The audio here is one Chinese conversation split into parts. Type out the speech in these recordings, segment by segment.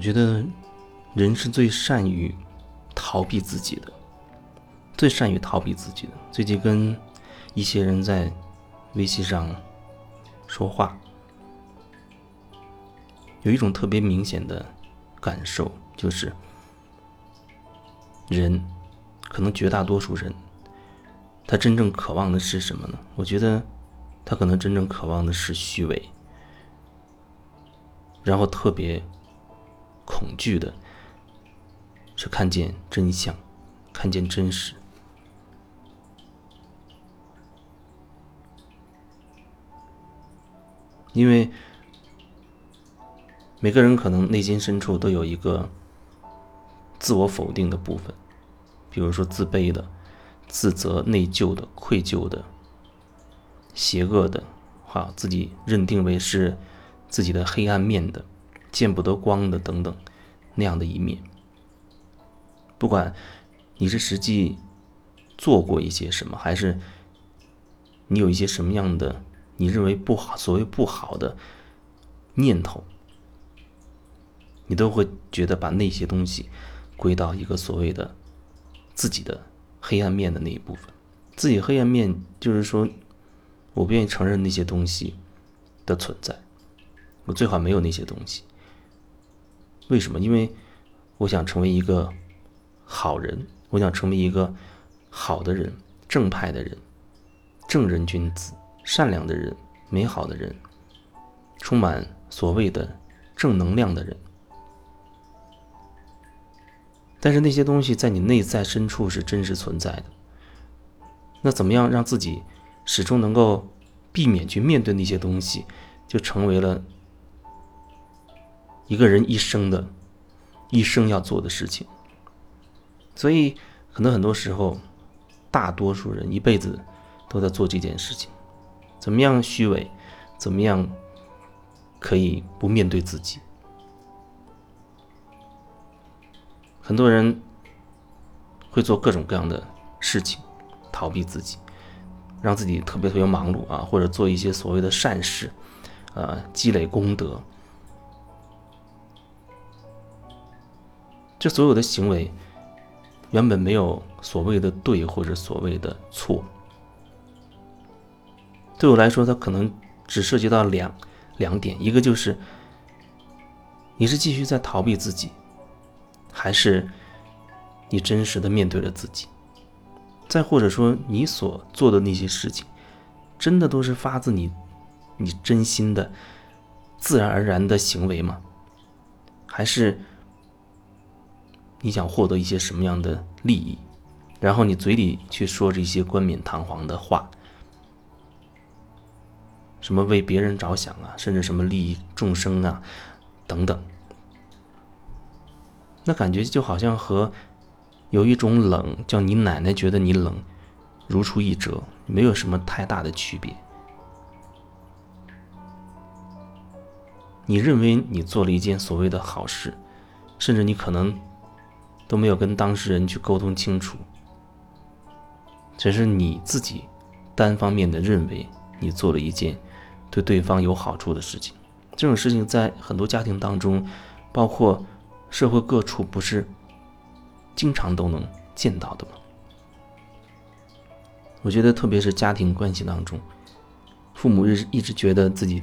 我觉得人是最善于逃避自己的，最善于逃避自己的。最近跟一些人在微信上说话，有一种特别明显的感受，就是人，可能绝大多数人，他真正渴望的是什么呢？我觉得他可能真正渴望的是虚伪，然后特别。恐惧的是看见真相，看见真实。因为每个人可能内心深处都有一个自我否定的部分，比如说自卑的、自责、内疚的、愧疚的、邪恶的，哈，自己认定为是自己的黑暗面的。见不得光的等等，那样的一面。不管你是实际做过一些什么，还是你有一些什么样的你认为不好、所谓不好的念头，你都会觉得把那些东西归到一个所谓的自己的黑暗面的那一部分。自己黑暗面就是说，我不愿意承认那些东西的存在，我最好没有那些东西。为什么？因为我想成为一个好人，我想成为一个好的人、正派的人、正人君子、善良的人、美好的人，充满所谓的正能量的人。但是那些东西在你内在深处是真实存在的。那怎么样让自己始终能够避免去面对那些东西，就成为了。一个人一生的，一生要做的事情，所以可能很多时候，大多数人一辈子都在做这件事情。怎么样虚伪？怎么样可以不面对自己？很多人会做各种各样的事情，逃避自己，让自己特别特别忙碌啊，或者做一些所谓的善事，呃，积累功德。这所有的行为，原本没有所谓的对或者所谓的错。对我来说，它可能只涉及到两两点：一个就是你是继续在逃避自己，还是你真实的面对了自己；再或者说，你所做的那些事情，真的都是发自你你真心的、自然而然的行为吗？还是？你想获得一些什么样的利益，然后你嘴里去说这些冠冕堂皇的话，什么为别人着想啊，甚至什么利益众生啊，等等，那感觉就好像和有一种冷叫你奶奶觉得你冷，如出一辙，没有什么太大的区别。你认为你做了一件所谓的好事，甚至你可能。都没有跟当事人去沟通清楚，只是你自己单方面的认为你做了一件对对方有好处的事情。这种事情在很多家庭当中，包括社会各处，不是经常都能见到的吗？我觉得，特别是家庭关系当中，父母一直一直觉得自己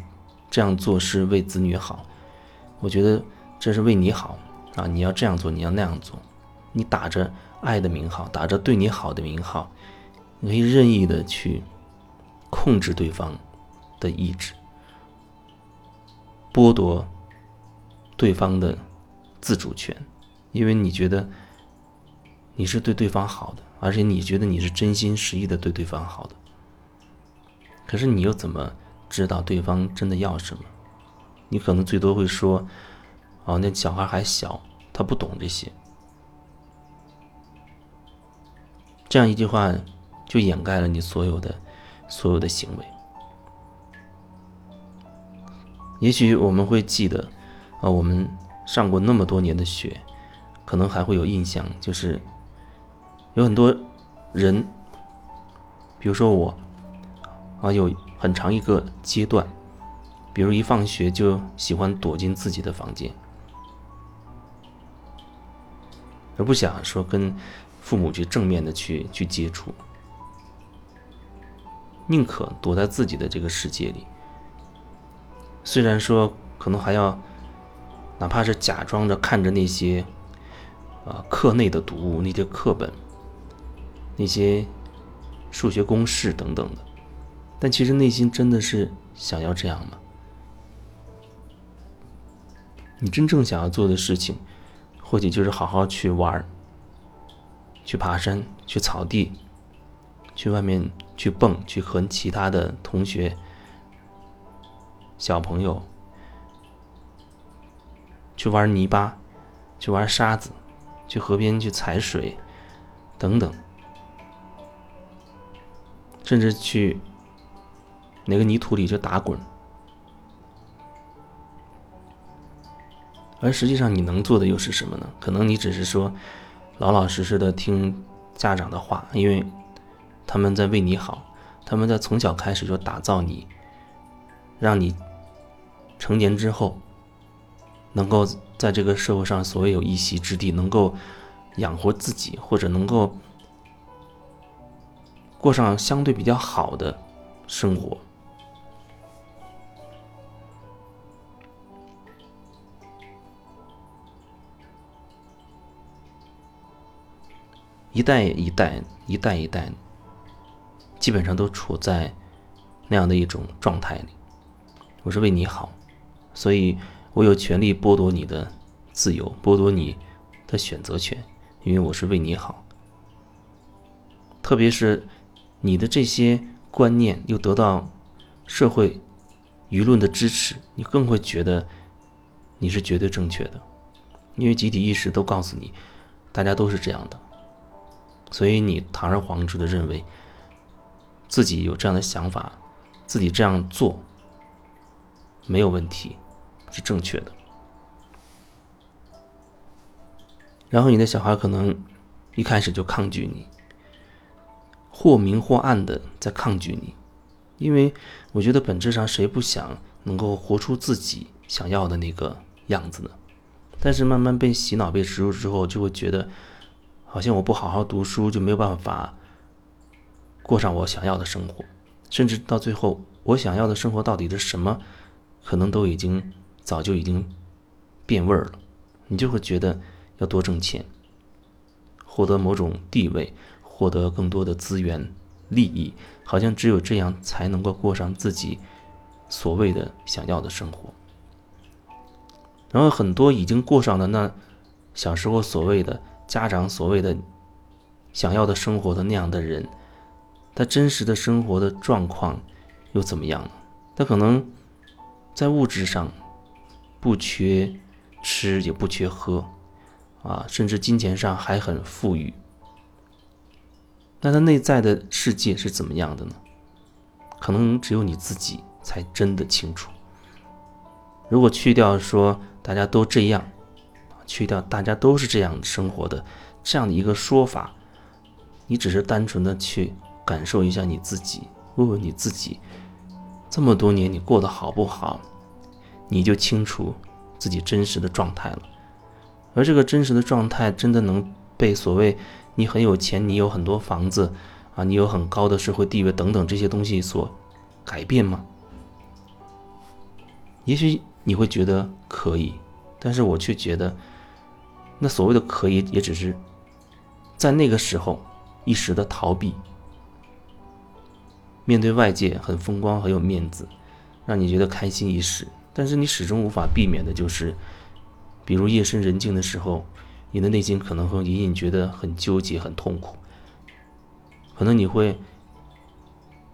这样做是为子女好，我觉得这是为你好啊！你要这样做，你要那样做。你打着爱的名号，打着对你好的名号，你可以任意的去控制对方的意志，剥夺对方的自主权，因为你觉得你是对对方好的，而且你觉得你是真心实意的对对方好的。可是你又怎么知道对方真的要什么？你可能最多会说：“哦，那小孩还小，他不懂这些。”这样一句话，就掩盖了你所有的、所有的行为。也许我们会记得，啊，我们上过那么多年的学，可能还会有印象，就是有很多人，比如说我，啊，有很长一个阶段，比如一放学就喜欢躲进自己的房间，而不想说跟父母去正面的去去接触，宁可躲在自己的这个世界里。虽然说可能还要，哪怕是假装着看着那些，啊课内的读物、那些课本、那些数学公式等等的，但其实内心真的是想要这样吗？你真正想要做的事情，或许就是好好去玩儿去爬山，去草地，去外面去蹦，去和其他的同学、小朋友去玩泥巴，去玩沙子，去河边去踩水，等等，甚至去哪个泥土里去打滚。而实际上，你能做的又是什么呢？可能你只是说，老老实实的听家长的话，因为他们在为你好，他们在从小开始就打造你，让你成年之后能够在这个社会上所有一席之地，能够养活自己，或者能够过上相对比较好的生活。一代一代，一代一代，基本上都处在那样的一种状态里。我是为你好，所以我有权利剥夺你的自由，剥夺你的选择权，因为我是为你好。特别是你的这些观念又得到社会舆论的支持，你更会觉得你是绝对正确的，因为集体意识都告诉你，大家都是这样的。所以你堂而皇之的认为自己有这样的想法，自己这样做没有问题，是正确的。然后你的小孩可能一开始就抗拒你，或明或暗的在抗拒你，因为我觉得本质上谁不想能够活出自己想要的那个样子呢？但是慢慢被洗脑、被植入之后，就会觉得。好像我不好好读书就没有办法过上我想要的生活，甚至到最后，我想要的生活到底是什么，可能都已经早就已经变味儿了。你就会觉得要多挣钱，获得某种地位，获得更多的资源、利益，好像只有这样才能够过上自己所谓的想要的生活。然后很多已经过上了那小时候所谓的。家长所谓的想要的生活的那样的人，他真实的生活的状况又怎么样呢？他可能在物质上不缺吃也不缺喝，啊，甚至金钱上还很富裕。那他内在的世界是怎么样的呢？可能只有你自己才真的清楚。如果去掉说大家都这样。去掉大家都是这样生活的这样的一个说法，你只是单纯的去感受一下你自己，问问你自己，这么多年你过得好不好，你就清楚自己真实的状态了。而这个真实的状态，真的能被所谓你很有钱，你有很多房子啊，你有很高的社会地位等等这些东西所改变吗？也许你会觉得可以，但是我却觉得。那所谓的可以，也只是在那个时候一时的逃避，面对外界很风光、很有面子，让你觉得开心一时。但是你始终无法避免的就是，比如夜深人静的时候，你的内心可能会隐隐觉得很纠结、很痛苦。可能你会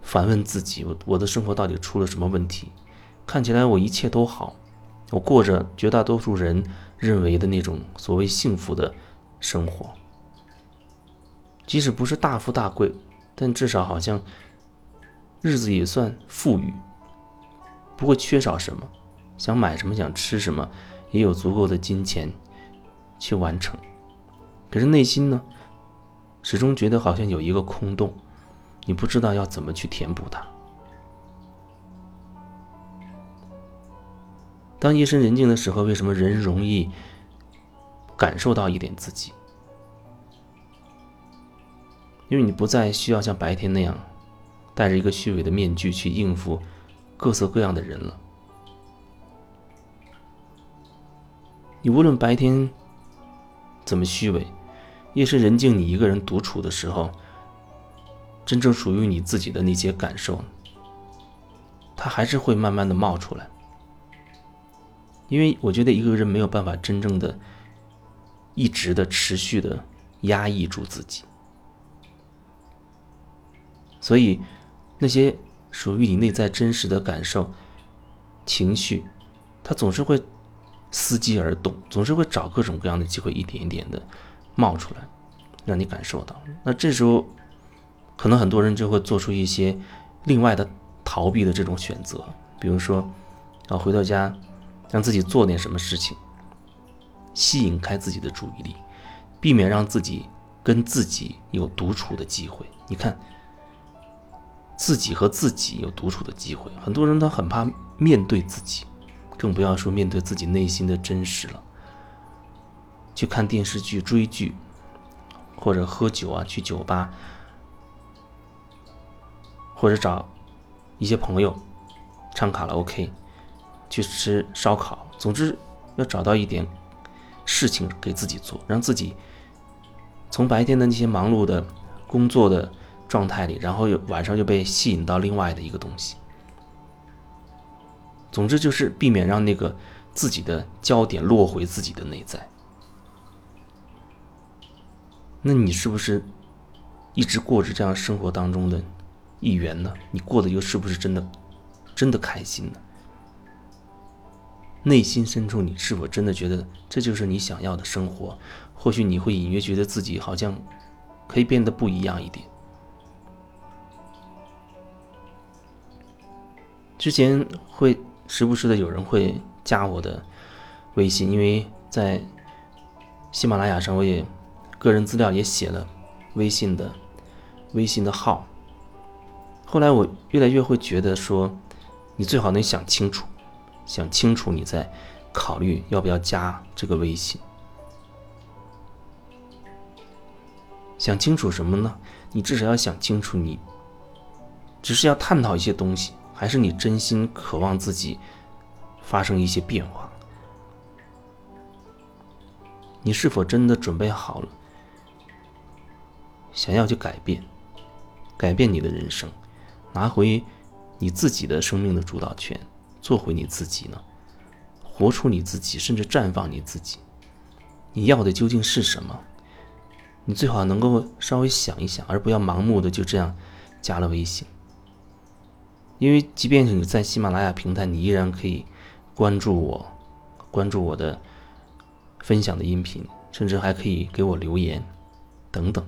反问自己：我我的生活到底出了什么问题？看起来我一切都好，我过着绝大多数人。认为的那种所谓幸福的生活，即使不是大富大贵，但至少好像日子也算富裕，不会缺少什么，想买什么想吃什么，也有足够的金钱去完成。可是内心呢，始终觉得好像有一个空洞，你不知道要怎么去填补它。当夜深人静的时候，为什么人容易感受到一点自己？因为你不再需要像白天那样戴着一个虚伪的面具去应付各色各样的人了。你无论白天怎么虚伪，夜深人静，你一个人独处的时候，真正属于你自己的那些感受，它还是会慢慢的冒出来。因为我觉得一个人没有办法真正的、一直的、持续的压抑住自己，所以那些属于你内在真实的感受、情绪，它总是会。伺机而动，总是会找各种各样的机会，一点一点的冒出来，让你感受到。那这时候，可能很多人就会做出一些另外的逃避的这种选择，比如说，啊，回到家，让自己做点什么事情，吸引开自己的注意力，避免让自己跟自己有独处的机会。你看，自己和自己有独处的机会，很多人都很怕面对自己。更不要说面对自己内心的真实了。去看电视剧、追剧，或者喝酒啊，去酒吧，或者找一些朋友唱卡拉 OK，去吃烧烤。总之，要找到一点事情给自己做，让自己从白天的那些忙碌的工作的状态里，然后又晚上又被吸引到另外的一个东西。总之就是避免让那个自己的焦点落回自己的内在。那你是不是一直过着这样生活当中的一员呢？你过得又是不是真的真的开心呢？内心深处，你是否真的觉得这就是你想要的生活？或许你会隐约觉得自己好像可以变得不一样一点。之前会。时不时的有人会加我的微信，因为在喜马拉雅上，我也个人资料也写了微信的微信的号。后来我越来越会觉得说，你最好能想清楚，想清楚，你再考虑要不要加这个微信。想清楚什么呢？你至少要想清楚，你只是要探讨一些东西。还是你真心渴望自己发生一些变化？你是否真的准备好了，想要去改变，改变你的人生，拿回你自己的生命的主导权，做回你自己呢？活出你自己，甚至绽放你自己。你要的究竟是什么？你最好能够稍微想一想，而不要盲目的就这样加了微信。因为即便是你在喜马拉雅平台，你依然可以关注我，关注我的分享的音频，甚至还可以给我留言等等。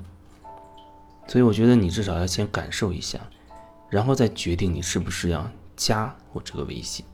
所以我觉得你至少要先感受一下，然后再决定你是不是要加我这个微信。